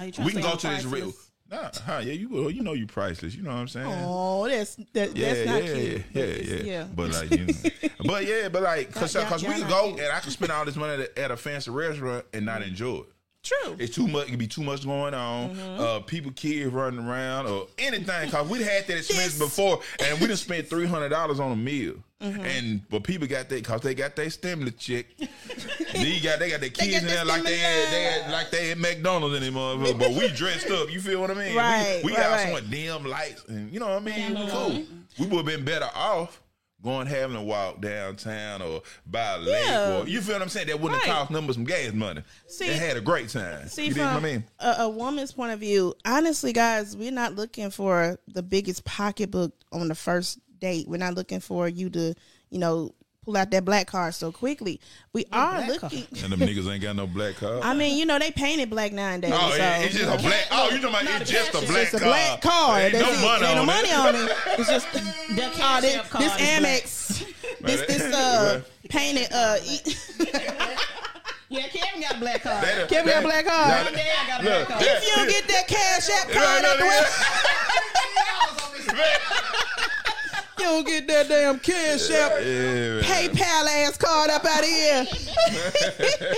We can go to this real. Nah, huh? Yeah, you will. You know you priceless. You know what I'm saying? Oh, that's that, Yeah, that's not yeah, cute. yeah, but yeah, yeah, But like, you know, (laughs) but yeah, but like, cause, Y'all- cause we can go and I can spend all this money at a, at a fancy restaurant and not enjoy it. True. It's too much. It could be too much going on. Mm-hmm. Uh, people, kids running around or anything. Cause we'd had that experience This- before, and we done spent three hundred dollars on a meal. Mm-hmm. And but people got that cause they got their stimulus check. they got they got their (laughs) kids in there like they had, they had like they had McDonald's them. But we dressed up. You feel what I mean? Right, We, we right, got right. some dim lights and you know what I mean. Cool. We would have been better off. Going having a walk downtown or by a lake Yeah. or you feel what I'm saying? That wouldn't Right. cost numbers some gas money. See- they had a great time. See, you from I mean? a, a woman's point of view, honestly, guys, we're not looking for the biggest pocketbook on the first date. We're not looking for you to, you know, pull out that black card so quickly. We are black looking. And them niggas ain't got no black card. I mean, you know, they painted black nowadays. Oh, so, it's just a black. Oh, you talking about No, it's the just a cash is black it's a card. black card. Ain't That's no it. money Ain't no on money it. on it. (laughs) It's just The oh, cash this, card this. Amex. This this (laughs) uh painted uh. (laughs) Yeah, Kevin got a black card. They done- Kevin got a black card. Nah, My dad got a Look, black card. that- if you don't get that cash app card look, out the way, look. You don't get that damn cash app Yeah. PayPal ass card up out of here. (laughs)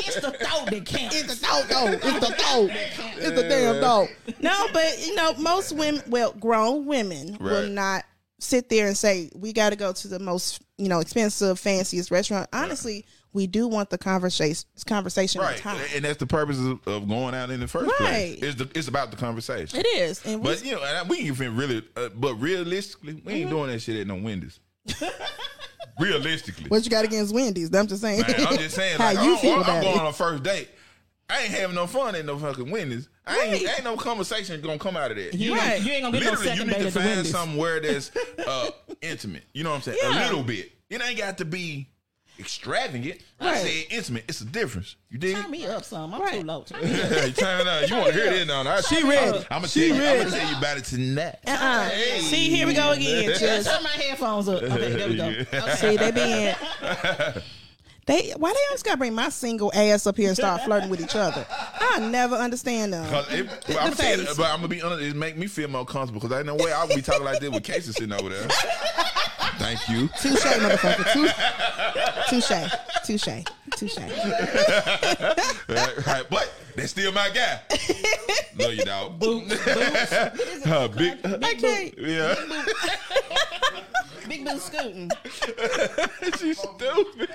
It's the thought that counts. It's the dog, though. It's the dog. It's the damn dog. No, but you know, most women, well, grown women, will not sit there and say we got to go to the most, you know, expensive, fanciest restaurant. Honestly, we do want the conversation, conversation and Right, time. and that's the purpose of, of going out in the first Right. place. It's the, it's about the conversation. It is, and we, But you know, and we can even really, uh, but realistically, we Mm-hmm. ain't doing that shit at no Wendy's. (laughs) realistically, what you got against Wendy's? I'm just saying. Man, I'm just saying, (laughs) how like, you I'm, feel I'm about going it. on a first date. I ain't having no fun at no fucking Wendy's. I ain't, Right. ain't no conversation gonna come out of that. You, Right. ain't, you ain't gonna get no Literally, you second need date to at the find Wendy's. somewhere that's uh, (laughs) intimate. You know what I'm saying? Yeah. A little bit. It ain't got to be extravagant. I Right. said intimate. It's a difference. You dig? Turn me up some. I'm Right. too low. (laughs) Hey, turn it up. You want to hear this now? I, She ready. I'm gonna She tell you. I'ma tell you about it tonight. Uh-uh. See, here we go again. (laughs) Just Turn my headphones up. Okay, there we go. (laughs) Okay. see, they being they. Why they always gotta bring my single ass up here and start flirting with each other? I never understand them. Cause it, well, I'm The saying, but I'm gonna be honest. It make me feel more comfortable because ain't no way I would be talking like this with Casey sitting over there. Thank you. Touche, motherfucker. Touche. Touche. Touche. (laughs) right, right. But that's still my guy. Love you, dog. Uh, big, I can't. (laughs) yeah. Big Bill scooting. (laughs) She's stupid.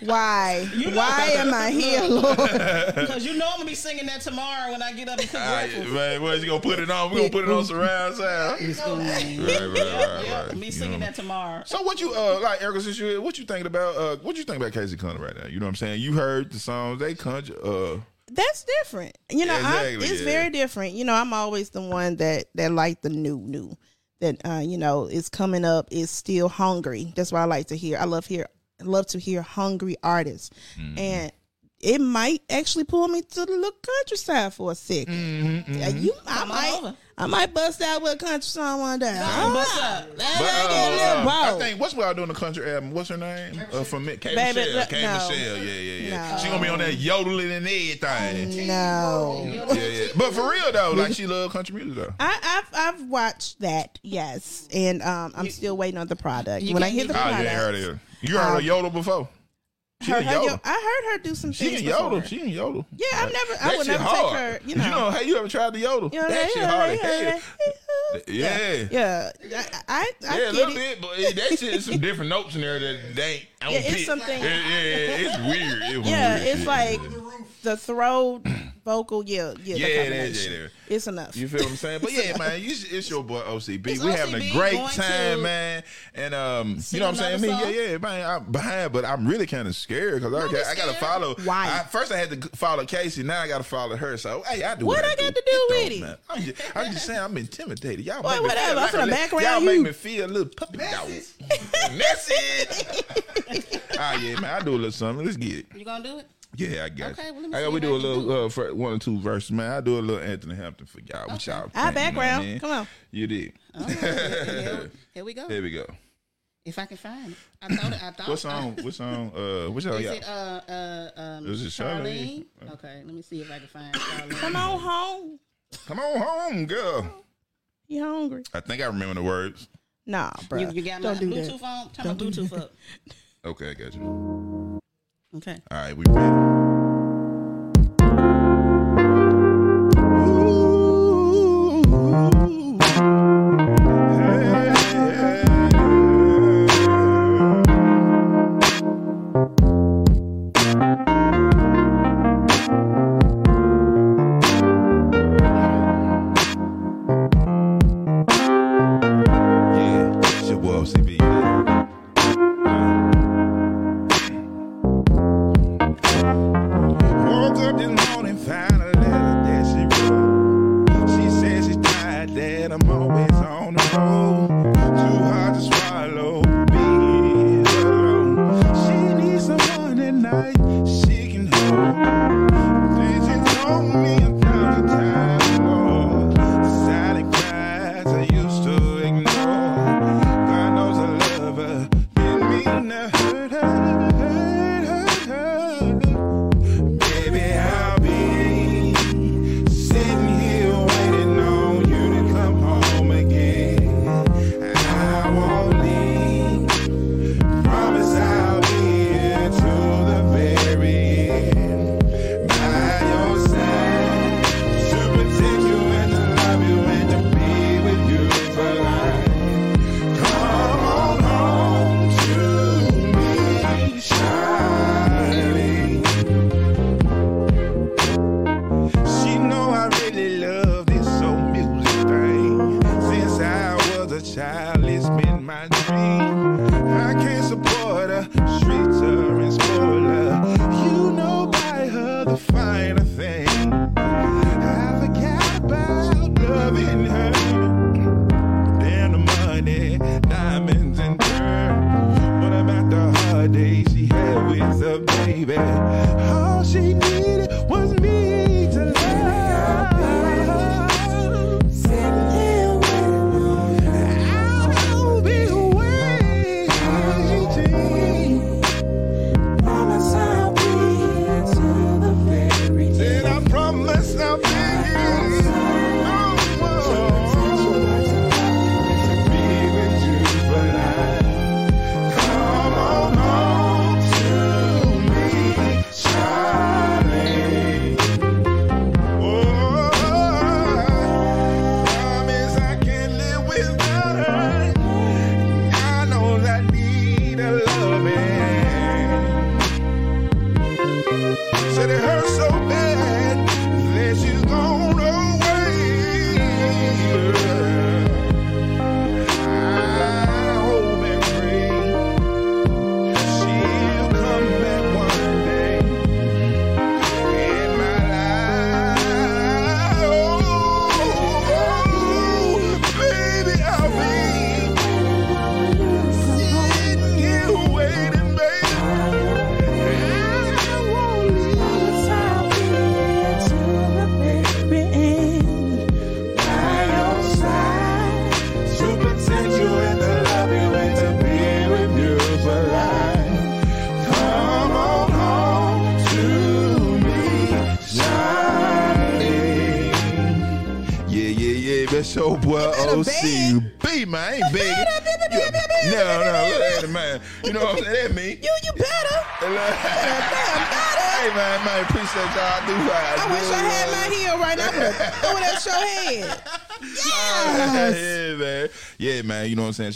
Why? Why am I here, Lord? Because you know I'm gonna be singing that tomorrow when I get up and cook All right, breakfast. man, where's you gonna put it on? We gonna put it on surround sound. Big School. Right, right, right, Yeah, right. me You singing know. that tomorrow. So what you uh like Erica since you what you thinking about uh what you think about Casey Connor right now? You know what I'm saying? You heard the songs they country uh That's different. You know, I, it's yeah. very different. You know, I'm always the one that that like the new, new. That uh, you know is coming up is still hungry. That's what I like to hear. I love hear love to hear hungry artists, Mm-hmm. and it might actually pull me to the little countryside for a 2nd Mm-hmm, Uh, you, I Come on might, over. I might bust out with a country song one day. Come bust up. But, me get a uh, I think what's what I doing the country album? What's her name? Uh, from it, K Baby, Michelle. look, K no. Michelle, yeah, yeah, yeah. No. She gonna be on that yodeling and everything. No, Yeah, yeah. But for real though, like she love country music though. I, I've I've watched that, yes, and um, I'm still waiting on the product. You When I can't hear the get- Oh, you product, ain't heard it. You heard her Um, yodel before? She heard can her, yo- yodel. I heard her do some shit. She things can yodel. before. She can yodel. Yeah, I've never. I That would never hard. take her. You Did you know. know? Hey, you ever tried to yodel? You know, that shit yeah, hard as yeah, hell. yeah. Yeah. Yeah, I, I, I Yeah, a little it. bit, but it- that shit is some different notes in there that they ain't. I don't Yeah, it's pick. something- Yeah, yeah, it's weird. It was Yeah, weird. it's like the throat vocal. Yeah, yeah, Yeah, the it is, combination. yeah, it is. It's enough. You feel what I'm saying? But yeah, (laughs) man, you, it's your boy OCB. It's we having a OCB great going time, to man. And um, you know what I'm saying? Me, another yeah, yeah, man. I'm behind, but I'm really kind of scared because I, Don't be got- I got to scared. follow. Why? I, first, I had to follow Casey. Now I got to follow her. So hey, I do. What What, I do. got to do with don't it? matter. I'm just, I'm just saying, I'm intimidated. Y'all Boy, make me whatever. feel I'm like a finna li- background Y'all make you. me feel a little puppy dog. Message. (laughs) (laughs) Ah yeah, man. I do a little something. Let's get it. You gonna do it? Yeah, I got Okay, you. well, let me I see got, we do a little do uh, fir- one or two verses, man. I do a little Anthony Hamilton for y'all. What y'all Our think, you know I background. mean? Come on. You did. Here, here we go. Here we go. If I can find it, I thought. it- I thought. What song? (laughs) What song? Uh, what y'all Is it uh uh um Is it Charlene? Charlene? Okay, let me see if I can find Charlene. Come on home. Come on home, girl. You hungry? I think I remember the words. Nah, bro. You, you got my Don't do Bluetooth that. on? Turn my Bluetooth up. Okay, I got you. Okay. All right, we ready.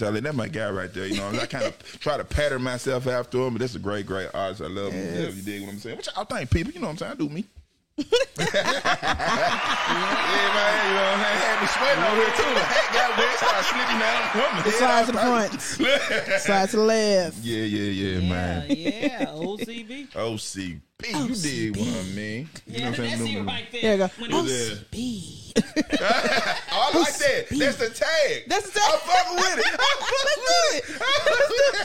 Man. You know what I'm saying, Charlotte? That's my guy right there. You know, I kind of (laughs) try to pattern myself after him, but that's a great, great artist. I love him. Yeah, you dig what I'm saying? What y'all think, people? You know what I'm saying? I do me. (laughs) yeah, man. You know what I'm saying? Had me sweating over here too. The hat got wet, started slipping down from the head Slide to the out front. Slide to the left. (laughs) Yeah, yeah, yeah, man. Yeah, OCB. OCB. You dig what I mean? You know what I'm that's saying? it right there. There you go. When Yeah. it- OCB. Oh, I like that. That's the tag. That's the tag. I'm fucking with it. (laughs) I'm fucking with it.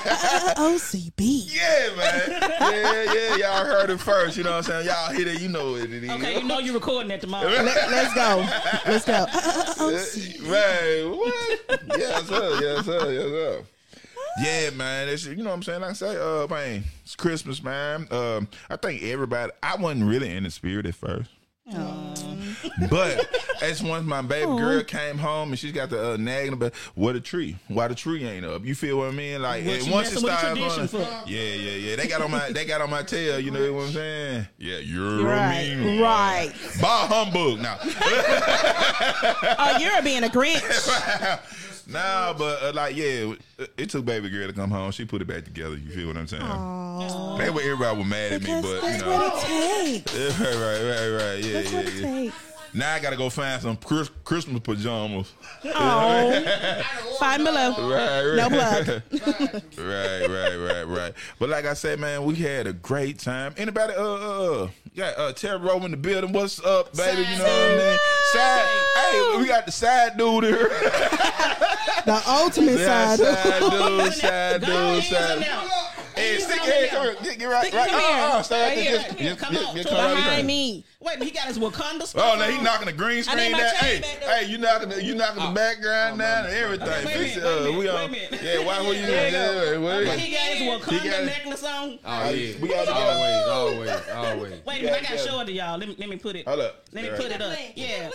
Uh, uh, OCB. Yeah, man. Yeah, yeah. Y'all heard it first. You know what I'm saying? Y'all hear it. You know what it is. Okay, you know you're recording that tomorrow. (laughs) Let, let's go. Let's go. Uh, OCB. Man, what? Yes, sir. Yes, sir. Yes, sir. Yeah, man. That's, you know what I'm saying? Like I say, uh, man, it's Christmas, man. Um, I think everybody. I wasn't really in the spirit at first. (laughs) But as once my baby girl came home and she's got the uh, nagging about what a tree, why the tree ain't up. You feel what I mean? Like What and once it messing with the started tradition going, yeah, yeah, yeah. They got on my they got on my tail. You know what I'm saying? Yeah, you're Right. mean. Right. Bah humbug now. (laughs) Oh, you're being a Grinch. (laughs) nah, but uh, like yeah, it, it took baby girl to come home. She put it back together. You feel what I'm saying? They were everybody was mad at me, but you know, what it takes. (laughs) right, right, right, right, yeah, That's yeah, yeah. Takes. Now I gotta go find some Chris, Christmas pajamas. Oh, (laughs) five below. Right, right. No plug. (laughs) right, right, right, right. But like I said, man, we had a great time. Anybody, uh, uh, uh got uh, Terry Rowe in the building. What's up, baby? You know what I mean? Side, hey, we got the side dude here. The ultimate (laughs) Yeah, side. side dude, side dude, ahead, side. now. Hey, He's stick on your head, the come here, get, get right, right. come Uh, uh, stay right Right here, Just, here. Come just, on, just to come right Behind me. Wait, he got his Wakanda stuff. Oh, now on. he knocking the green screen down. Hey, hey, you knocking the you knocking the background down and everything. Wait a minute, Uh, wait a we on. wait a minute. Yeah, why were you? There you go. Yeah, wait, Okay, wait. he got his Wakanda necklace on. Oh yeah. We got always, always, always. Wait a minute, I gotta show it to y'all. Let me let me put it. Hold up. Let me put it up. Yeah.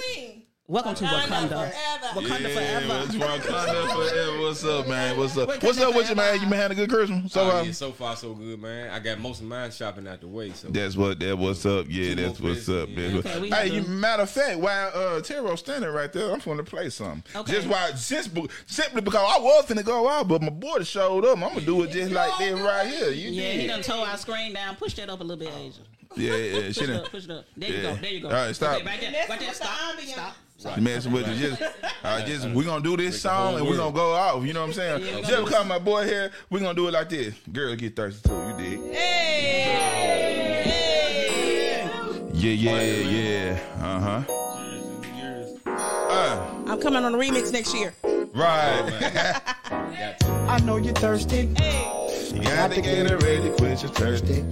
Welcome to Wakanda. Wakanda Yeah, forever. it's Wakanda forever. What's up, man? What's up? Wakanda What's up with you, man? You been having a good Christmas? So, Oh, yeah, so far so good, man. I got most of mine shopping out the way, so That's what that what's up. Yeah, Two that's what's up. business, That's yeah. what- Okay, hey, you, matter of fact, while uh Terro's standing right there, I'm going to play something. Okay. Just why, just simply because I was finna go out, but my boy showed up. I'm gonna do it just like this right here. You Yeah, he did. done tore our screen down. Push that up a little bit, Asia. Yeah, yeah, yeah. Push it up, push it up. There you go, there you go. All right, stop. Okay, right there, right there. Stop, stop. Stop. messing with you. Just, uh, just we're gonna do this song and we're gonna go off. You know what I'm saying? Yeah, we gonna just do because my boy here, we're gonna do it like this. Girl, get thirsty too. You dig? Yeah, yeah, yeah. Uh huh. Uh, I'm coming on a remix next year. right. (laughs) (laughs) I know you're thirsty. You got to get it ready, quit your thirsty.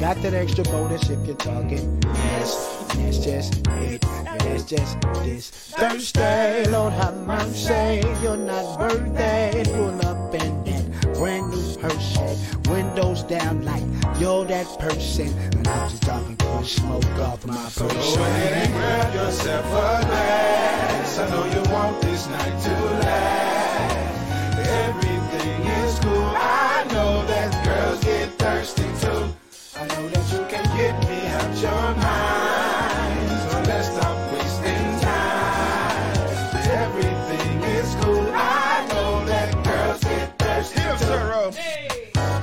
Got that extra bonus if you're talking. Yes, yes, just it. Yes, just this. Thursday, Lord have mercy. You're not birthday. Pull up in that brand new Hershey. Windows down like you're that person. And I'm just talking push smoke off my Go person. ahead and grab yourself a glass. I know you want this night to last. I know that girls get thirsty too. I know that you can get me out your mind.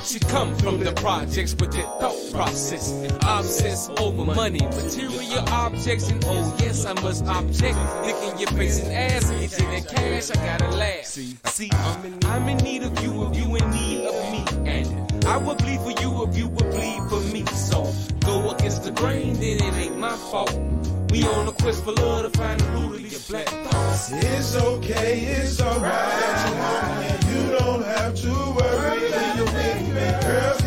She come from the projects with that thought process. Obsess over money, material objects, and oh yes, I must object. Licking your face and ass, and getting that cash, I gotta laugh. See, see, I'm in, I'm in need of you, if you in need of me, and I would bleed for you if you would bleed for me. So go against the grain, then it ain't my fault. We on a quest for love to find the root of your black thoughts. It's okay, it's alright. You don't have to worry. You're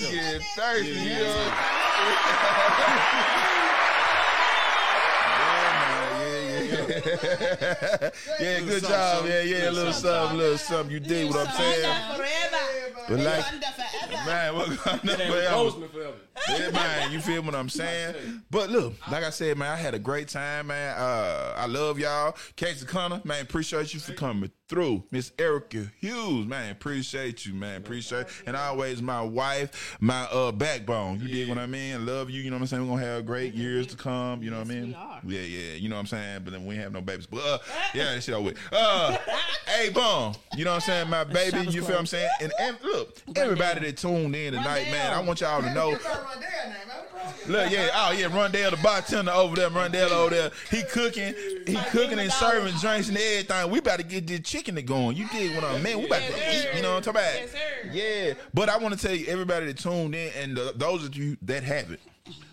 that girls get thirsty. You know? yeah, yeah, good job. Yeah, yeah, a little something, a little something. You did what I'm saying. But like, man, what forever? Boseman forever. Yeah, man, you feel what I'm saying? But look, like I said, man, I had a great time, man. Uh, I love y'all. Casey Connor, man, appreciate you for coming through. Miss Erica Hughes, man, appreciate you, man, appreciate. And always my wife, my uh backbone. You dig what I mean? Love you. You know what I'm saying? We're gonna have great years to come. You know what I mean? Yeah, yeah. You know what I'm saying? But then we ain't have no babies. But uh, (laughs) yeah, that shit I with. Uh, hey, boom. You know what I'm saying? My baby. You feel what I'm saying? And, and look, everybody that tuned in tonight, man, I want y'all to know. Look, yeah, oh yeah, Rondell the bartender over there, Rondell over there. He cooking, he cooking and serving drinks and everything. We about to get this chicken to going. You did what I mean. We about to eat. You know what I'm talking about? Yeah, but I want to tell you, everybody that tuned in and the, those of you that haven't,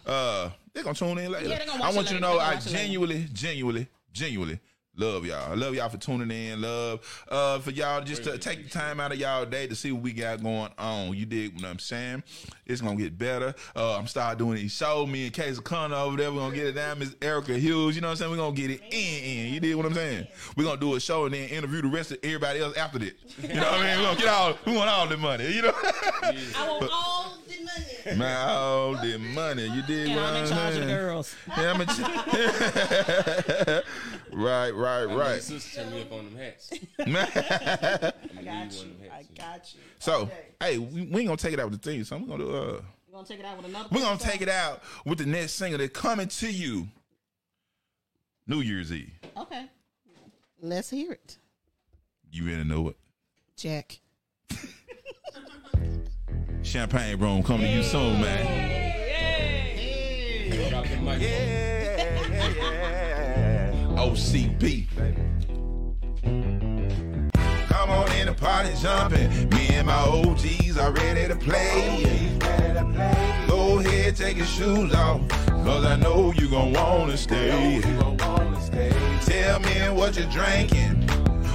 uh, they're gonna tune in later. Yeah, I want you to know, I genuinely, genuinely, genuinely. Love y'all. I love y'all for tuning in. Love uh, for y'all just to take the time out of y'all day to see what we got going on. You dig what I'm saying? It's gonna get better. Uh, I'm start doing these shows. Me and Casey Connor over there. We're gonna get it down. Miss Erica Hughes. You know what I'm saying? We're gonna get it in. in. You dig what I'm saying? We're gonna do a show and then interview the rest of everybody else after that. You know what I mean? We're gonna get all. We want all the money. You know? (laughs) I want all the money. (laughs) Man, all the money. You dig And what I'm I'm in charge of saying? the girls. Yeah, I'm in ch- (laughs) right, right, My right. sister turned me up on them hats. I got One you. of I got you. So, hey, we, we ain't gonna take it out with the theme. So we're gonna do, uh, You gonna take it out with another? we're gonna take it out with the next single that's coming to you New Year's Eve. Okay. Let's hear it. You ready to know it? Jack. (laughs) Champagne Room coming to you soon, man. Drop the mic. OCB. Come on in the party jumping. Me and my OGs are ready to play. Go ahead, take your shoes off. Cause I know you gon' wanna stay. Tell me what you're drinking.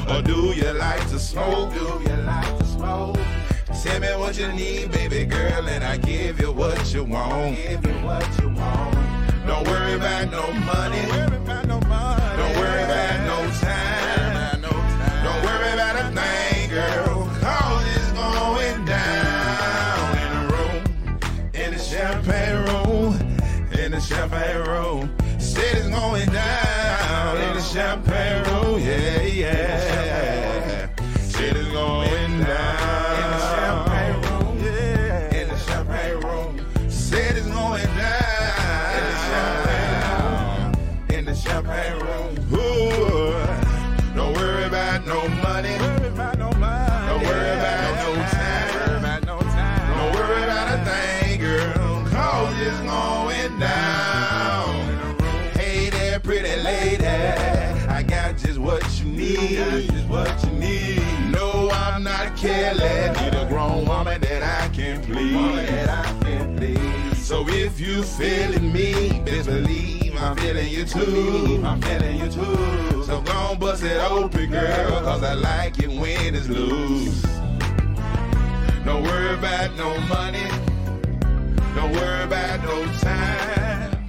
Or do you like to smoke? Do you like to smoke? Tell me what you need, baby girl, and I give you what you want. Give you what you want. Don't worry about no money. Don't worry about no time. Said it's going down. In the champagne Kelly. Need a grown woman that I can please. So if you feeling me, best believe I'm feeling you too. I'm feeling you too. So gon' bust it open, girl, cause I like it when it's loose. Don't worry about no money. Don't worry about no time.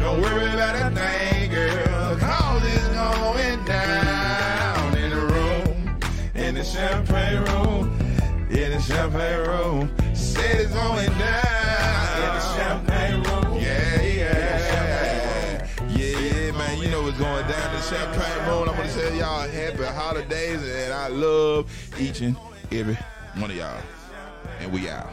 Don't worry about a thing, girl. Cause it's going down in the room. In the champagne room. In the champagne room. Said it's going down. In the champagne room. Yeah, yeah. Yeah, yeah, man. You know what's going down in the champagne room. I want to say y'all happy holidays and I love each and every one of y'all. And we out.